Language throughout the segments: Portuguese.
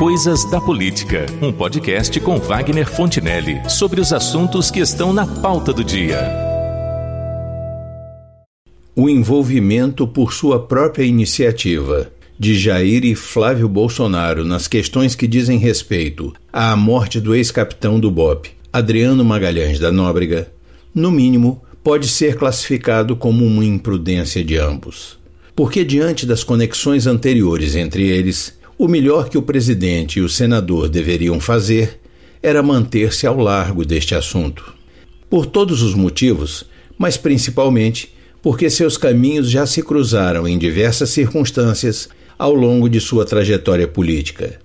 Coisas da Política, um podcast com Wagner Fontinelli sobre os assuntos que estão na pauta do dia. O envolvimento por sua própria iniciativa de Jair e Flávio Bolsonaro nas questões que dizem respeito à morte do ex-capitão do BOP, Adriano Magalhães da Nóbrega, no mínimo, pode ser classificado como uma imprudência de ambos. Porque, diante das conexões anteriores entre eles, o melhor que o presidente e o senador deveriam fazer era manter-se ao largo deste assunto. Por todos os motivos, mas principalmente porque seus caminhos já se cruzaram em diversas circunstâncias ao longo de sua trajetória política.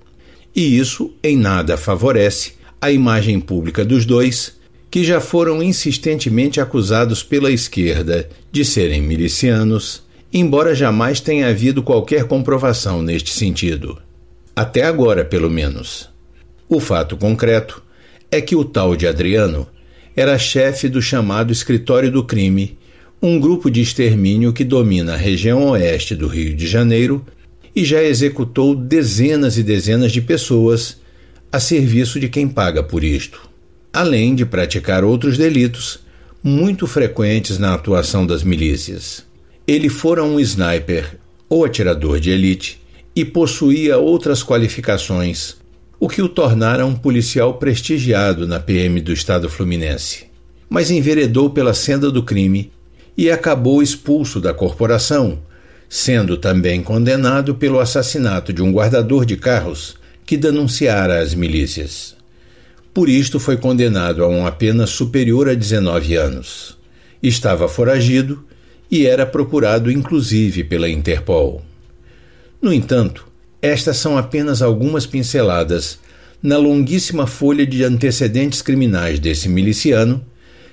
E isso em nada favorece a imagem pública dos dois, que já foram insistentemente acusados pela esquerda de serem milicianos, embora jamais tenha havido qualquer comprovação neste sentido. Até agora, pelo menos. O fato concreto é que o tal de Adriano era chefe do chamado Escritório do Crime, um grupo de extermínio que domina a região oeste do Rio de Janeiro e já executou dezenas e dezenas de pessoas a serviço de quem paga por isto, além de praticar outros delitos muito frequentes na atuação das milícias. Ele fora um sniper ou atirador de elite e possuía outras qualificações, o que o tornara um policial prestigiado na PM do estado fluminense. Mas enveredou pela senda do crime e acabou expulso da corporação sendo também condenado pelo assassinato de um guardador de carros que denunciara as milícias. Por isto foi condenado a uma pena superior a 19 anos. Estava foragido e era procurado inclusive pela Interpol. No entanto, estas são apenas algumas pinceladas na longuíssima folha de antecedentes criminais desse miliciano,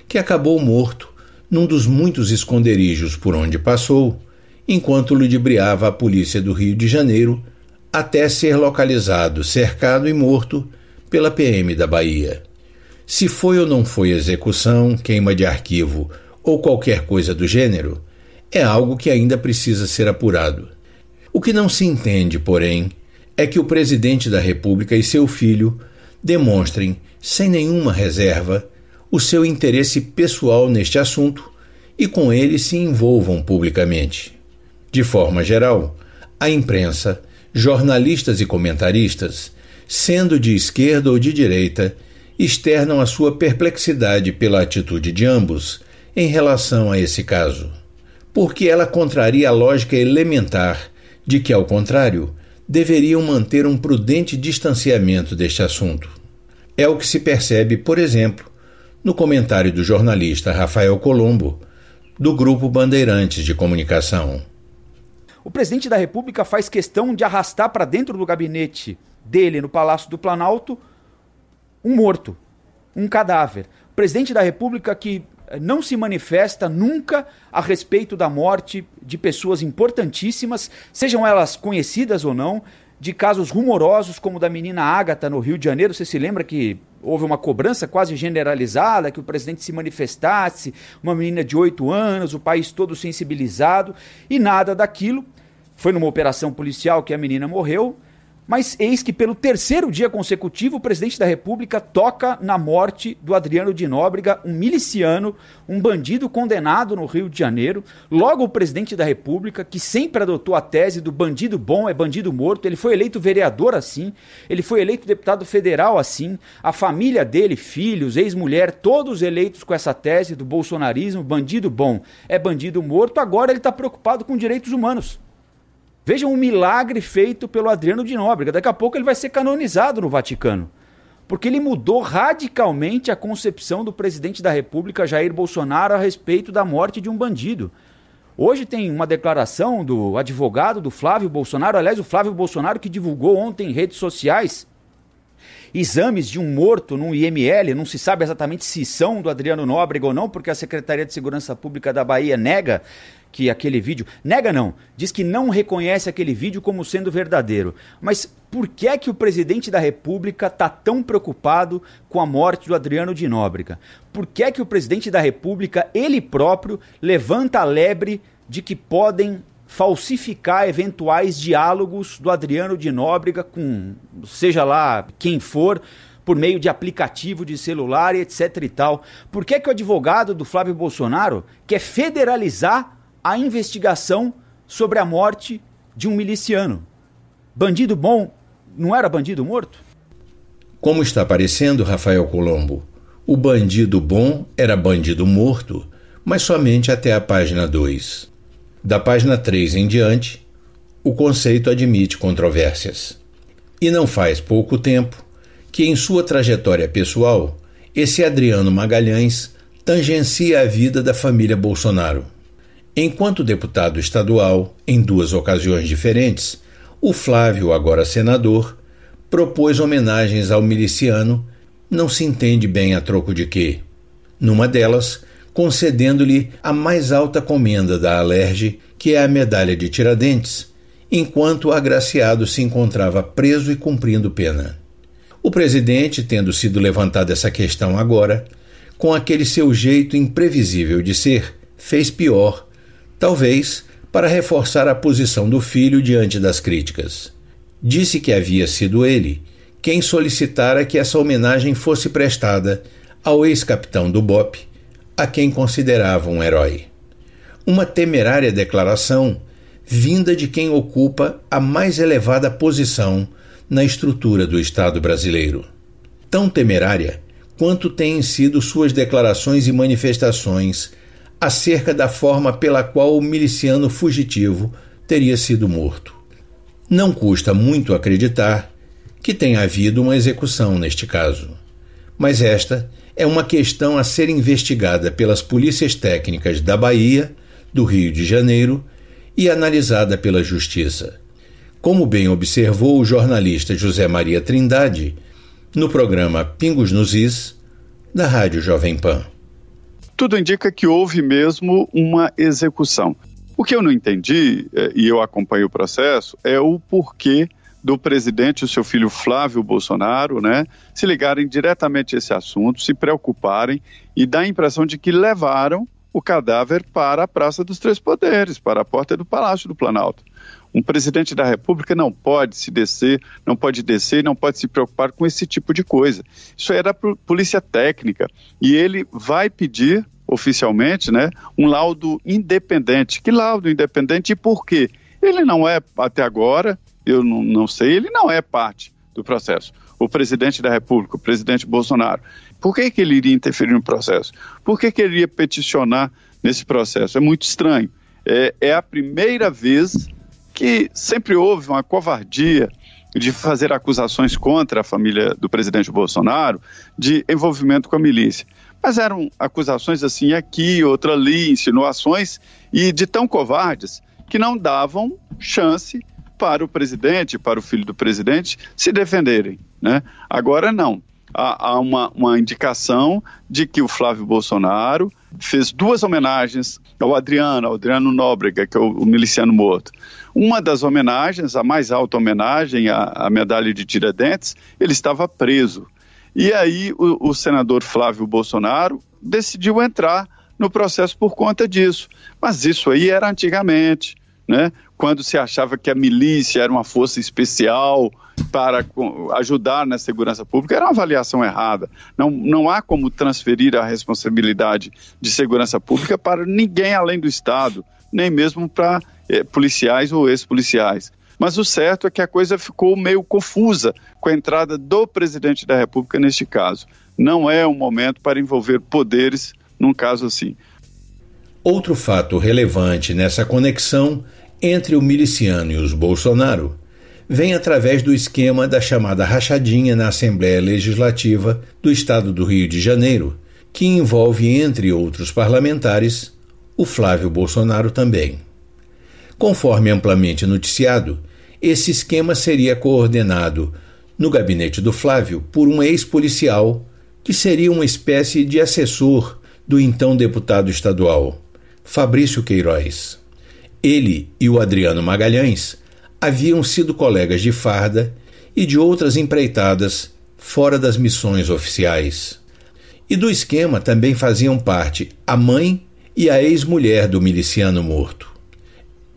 que acabou morto num dos muitos esconderijos por onde passou enquanto ludibriava a polícia do Rio de Janeiro até ser localizado, cercado e morto pela PM da Bahia. Se foi ou não foi execução, queima de arquivo ou qualquer coisa do gênero, é algo que ainda precisa ser apurado. O que não se entende, porém, é que o presidente da República e seu filho demonstrem, sem nenhuma reserva, o seu interesse pessoal neste assunto e com ele se envolvam publicamente. De forma geral, a imprensa, jornalistas e comentaristas, sendo de esquerda ou de direita, externam a sua perplexidade pela atitude de ambos em relação a esse caso, porque ela contraria a lógica elementar de que, ao contrário, deveriam manter um prudente distanciamento deste assunto. É o que se percebe, por exemplo, no comentário do jornalista Rafael Colombo, do Grupo Bandeirantes de Comunicação. O presidente da República faz questão de arrastar para dentro do gabinete dele, no Palácio do Planalto, um morto, um cadáver. O presidente da República que não se manifesta nunca a respeito da morte de pessoas importantíssimas, sejam elas conhecidas ou não, de casos rumorosos como o da menina Ágata no Rio de Janeiro. Você se lembra que houve uma cobrança quase generalizada, que o presidente se manifestasse, uma menina de oito anos, o país todo sensibilizado, e nada daquilo. Foi numa operação policial que a menina morreu, mas eis que pelo terceiro dia consecutivo o presidente da República toca na morte do Adriano de Nóbrega, um miliciano, um bandido condenado no Rio de Janeiro. Logo o presidente da República, que sempre adotou a tese do bandido bom é bandido morto, ele foi eleito vereador assim, ele foi eleito deputado federal assim, a família dele, filhos, ex-mulher, todos eleitos com essa tese do bolsonarismo, bandido bom é bandido morto. Agora ele está preocupado com direitos humanos. Vejam um milagre feito pelo Adriano de Nóbrega. Daqui a pouco ele vai ser canonizado no Vaticano. Porque ele mudou radicalmente a concepção do presidente da República, Jair Bolsonaro, a respeito da morte de um bandido. Hoje tem uma declaração do advogado do Flávio Bolsonaro, aliás, o Flávio Bolsonaro que divulgou ontem em redes sociais exames de um morto num IML, não se sabe exatamente se são do Adriano Nóbrega ou não, porque a Secretaria de Segurança Pública da Bahia nega que aquele vídeo. Nega não, diz que não reconhece aquele vídeo como sendo verdadeiro. Mas por que é que o presidente da República está tão preocupado com a morte do Adriano de Nóbrega? Por que é que o presidente da República, ele próprio, levanta a lebre de que podem falsificar eventuais diálogos do Adriano de Nóbrega com seja lá quem for, por meio de aplicativo de celular etc e tal. Por que, que o advogado do Flávio Bolsonaro quer federalizar a investigação sobre a morte de um miliciano? Bandido bom não era bandido morto? Como está aparecendo, Rafael Colombo, o bandido bom era bandido morto, mas somente até a página 2. Da página 3 em diante, o conceito admite controvérsias. E não faz pouco tempo que, em sua trajetória pessoal, esse Adriano Magalhães tangencia a vida da família Bolsonaro. Enquanto deputado estadual, em duas ocasiões diferentes, o Flávio, agora senador, propôs homenagens ao miliciano, não se entende bem a troco de quê. Numa delas, concedendo-lhe a mais alta comenda da Alerge, que é a medalha de Tiradentes, enquanto o agraciado se encontrava preso e cumprindo pena. O presidente, tendo sido levantada essa questão agora, com aquele seu jeito imprevisível de ser, fez pior, talvez para reforçar a posição do filho diante das críticas. Disse que havia sido ele quem solicitara que essa homenagem fosse prestada ao ex-capitão do BOP, a quem considerava um herói. Uma temerária declaração vinda de quem ocupa a mais elevada posição na estrutura do Estado brasileiro. Tão temerária quanto têm sido suas declarações e manifestações acerca da forma pela qual o miliciano fugitivo teria sido morto. Não custa muito acreditar que tenha havido uma execução neste caso, mas esta é uma questão a ser investigada pelas polícias técnicas da Bahia, do Rio de Janeiro e analisada pela Justiça. Como bem observou o jornalista José Maria Trindade no programa Pingos nos Is, da Rádio Jovem Pan. Tudo indica que houve mesmo uma execução. O que eu não entendi, eh, e eu acompanhei o processo, é o porquê do presidente e o seu filho Flávio Bolsonaro, né, se ligarem diretamente a esse assunto, se preocuparem e dá a impressão de que levaram o cadáver para a Praça dos Três Poderes, para a porta do Palácio do Planalto. Um presidente da República não pode se descer, não pode descer não pode se preocupar com esse tipo de coisa. Isso é polícia técnica e ele vai pedir oficialmente, né, um laudo independente. Que laudo independente e por quê? Ele não é até agora eu não, não sei, ele não é parte do processo. O presidente da República, o presidente Bolsonaro, por que, que ele iria interferir no processo? Por que, que ele iria peticionar nesse processo? É muito estranho. É, é a primeira vez que sempre houve uma covardia de fazer acusações contra a família do presidente Bolsonaro de envolvimento com a milícia. Mas eram acusações assim aqui, outra ali, insinuações, e de tão covardes que não davam chance para o presidente, para o filho do presidente, se defenderem. Né? Agora não. Há, há uma, uma indicação de que o Flávio Bolsonaro fez duas homenagens ao Adriano, ao Adriano Nóbrega, que é o, o miliciano morto. Uma das homenagens, a mais alta homenagem, a, a medalha de Tiradentes, ele estava preso. E aí o, o senador Flávio Bolsonaro decidiu entrar no processo por conta disso. Mas isso aí era antigamente né? quando se achava que a milícia era uma força especial para ajudar na segurança pública, era uma avaliação errada. Não, não há como transferir a responsabilidade de segurança pública para ninguém além do Estado, nem mesmo para eh, policiais ou ex-policiais. Mas o certo é que a coisa ficou meio confusa com a entrada do presidente da República neste caso. Não é um momento para envolver poderes num caso assim. Outro fato relevante nessa conexão entre o miliciano e os Bolsonaro vem através do esquema da chamada rachadinha na Assembleia Legislativa do Estado do Rio de Janeiro, que envolve, entre outros parlamentares, o Flávio Bolsonaro também. Conforme amplamente noticiado, esse esquema seria coordenado no gabinete do Flávio por um ex-policial que seria uma espécie de assessor do então deputado estadual. Fabrício Queiroz. Ele e o Adriano Magalhães haviam sido colegas de farda e de outras empreitadas fora das missões oficiais. E do esquema também faziam parte a mãe e a ex-mulher do miliciano morto.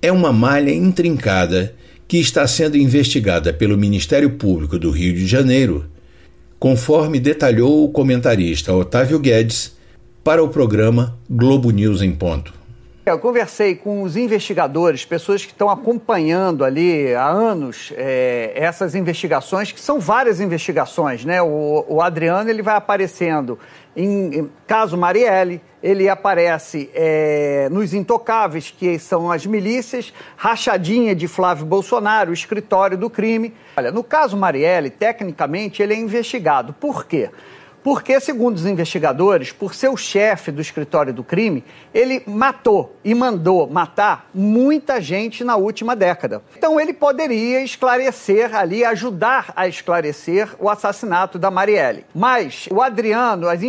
é uma malha intrincada que está sendo investigada pelo Ministério Público do Rio de Janeiro, conforme detalhou o comentarista Otávio Guedes para o programa Globo News em Ponto. Eu conversei com os investigadores, pessoas que estão acompanhando ali há anos é, essas investigações, que são várias investigações, né? O, o Adriano ele vai aparecendo em, em caso Marielle, ele aparece é, nos Intocáveis, que são as milícias, rachadinha de Flávio Bolsonaro, o escritório do crime. Olha, no caso Marielle, tecnicamente ele é investigado. Por quê? Porque, segundo os investigadores, por ser o chefe do escritório do crime, ele matou e mandou matar muita gente na última década. Então, ele poderia esclarecer ali, ajudar a esclarecer o assassinato da Marielle. Mas o Adriano, as,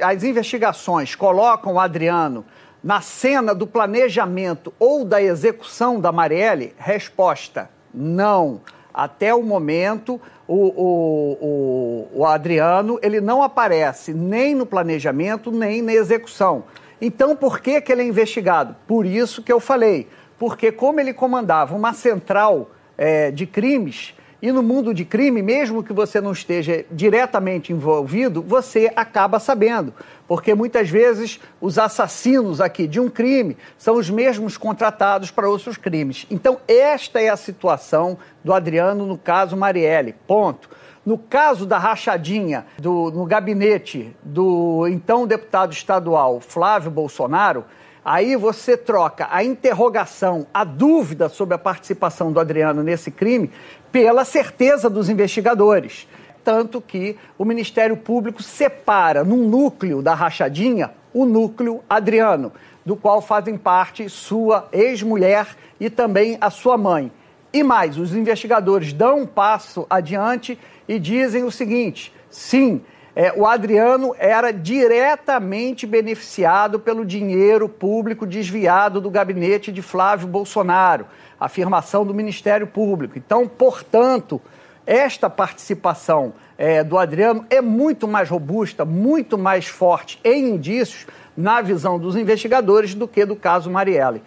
as investigações colocam o Adriano na cena do planejamento ou da execução da Marielle? Resposta: não. Até o momento, o, o, o, o Adriano ele não aparece nem no planejamento, nem na execução. Então, por que, que ele é investigado? Por isso que eu falei. Porque, como ele comandava uma central é, de crimes, e no mundo de crime, mesmo que você não esteja diretamente envolvido, você acaba sabendo. Porque muitas vezes os assassinos aqui de um crime são os mesmos contratados para outros crimes. Então, esta é a situação do Adriano no caso Marielle. Ponto. No caso da rachadinha do, no gabinete do então deputado estadual Flávio Bolsonaro, Aí você troca a interrogação, a dúvida sobre a participação do Adriano nesse crime, pela certeza dos investigadores. Tanto que o Ministério Público separa num núcleo da rachadinha o núcleo Adriano, do qual fazem parte sua ex-mulher e também a sua mãe. E mais, os investigadores dão um passo adiante e dizem o seguinte: sim, é, o Adriano era diretamente beneficiado pelo dinheiro público desviado do gabinete de Flávio Bolsonaro, afirmação do Ministério Público. Então, portanto, esta participação é, do Adriano é muito mais robusta, muito mais forte em indícios, na visão dos investigadores, do que do caso Marielle.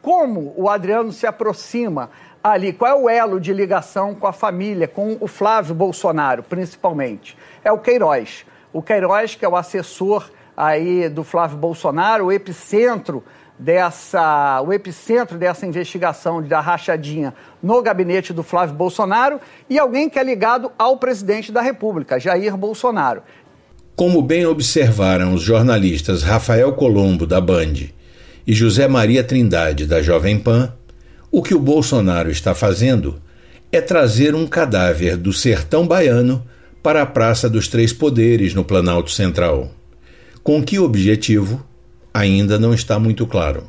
Como o Adriano se aproxima ali, qual é o elo de ligação com a família, com o Flávio Bolsonaro, principalmente? É o Queiroz. O Queiroz, que é o assessor aí do Flávio Bolsonaro, o epicentro dessa, o epicentro dessa investigação da rachadinha no gabinete do Flávio Bolsonaro e alguém que é ligado ao presidente da República, Jair Bolsonaro. Como bem observaram os jornalistas Rafael Colombo, da Band, e José Maria Trindade, da Jovem Pan, o que o Bolsonaro está fazendo é trazer um cadáver do sertão baiano para a Praça dos Três Poderes, no Planalto Central. Com que objetivo? Ainda não está muito claro.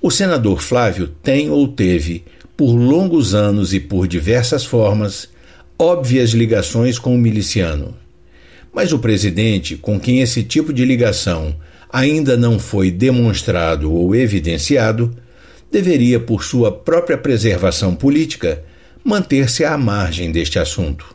O senador Flávio tem ou teve, por longos anos e por diversas formas, óbvias ligações com o miliciano. Mas o presidente, com quem esse tipo de ligação ainda não foi demonstrado ou evidenciado, deveria, por sua própria preservação política, manter-se à margem deste assunto.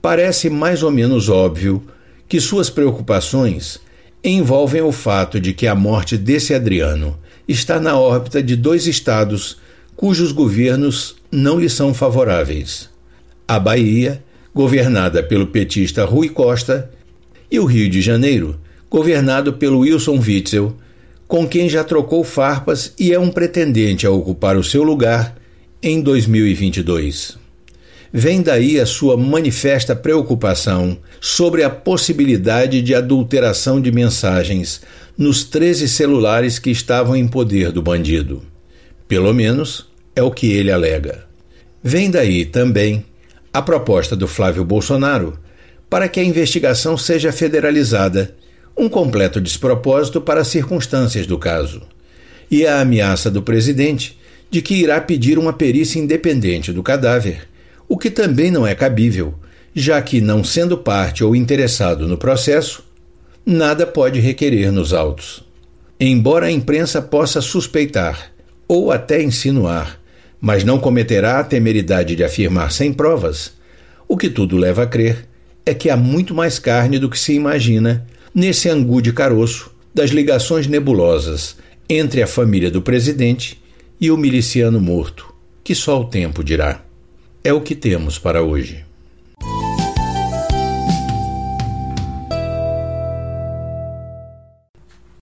Parece mais ou menos óbvio que suas preocupações envolvem o fato de que a morte desse Adriano está na órbita de dois estados cujos governos não lhe são favoráveis: a Bahia, governada pelo petista Rui Costa, e o Rio de Janeiro, governado pelo Wilson Witzel com quem já trocou farpas e é um pretendente a ocupar o seu lugar em 2022. Vem daí a sua manifesta preocupação sobre a possibilidade de adulteração de mensagens nos 13 celulares que estavam em poder do bandido. Pelo menos é o que ele alega. Vem daí também a proposta do Flávio Bolsonaro para que a investigação seja federalizada um completo despropósito para as circunstâncias do caso. E a ameaça do presidente de que irá pedir uma perícia independente do cadáver, o que também não é cabível, já que, não sendo parte ou interessado no processo, nada pode requerer nos autos. Embora a imprensa possa suspeitar ou até insinuar, mas não cometerá a temeridade de afirmar sem provas, o que tudo leva a crer é que há muito mais carne do que se imagina nesse angu de caroço das ligações nebulosas entre a família do presidente e o miliciano morto, que só o tempo dirá. É o que temos para hoje.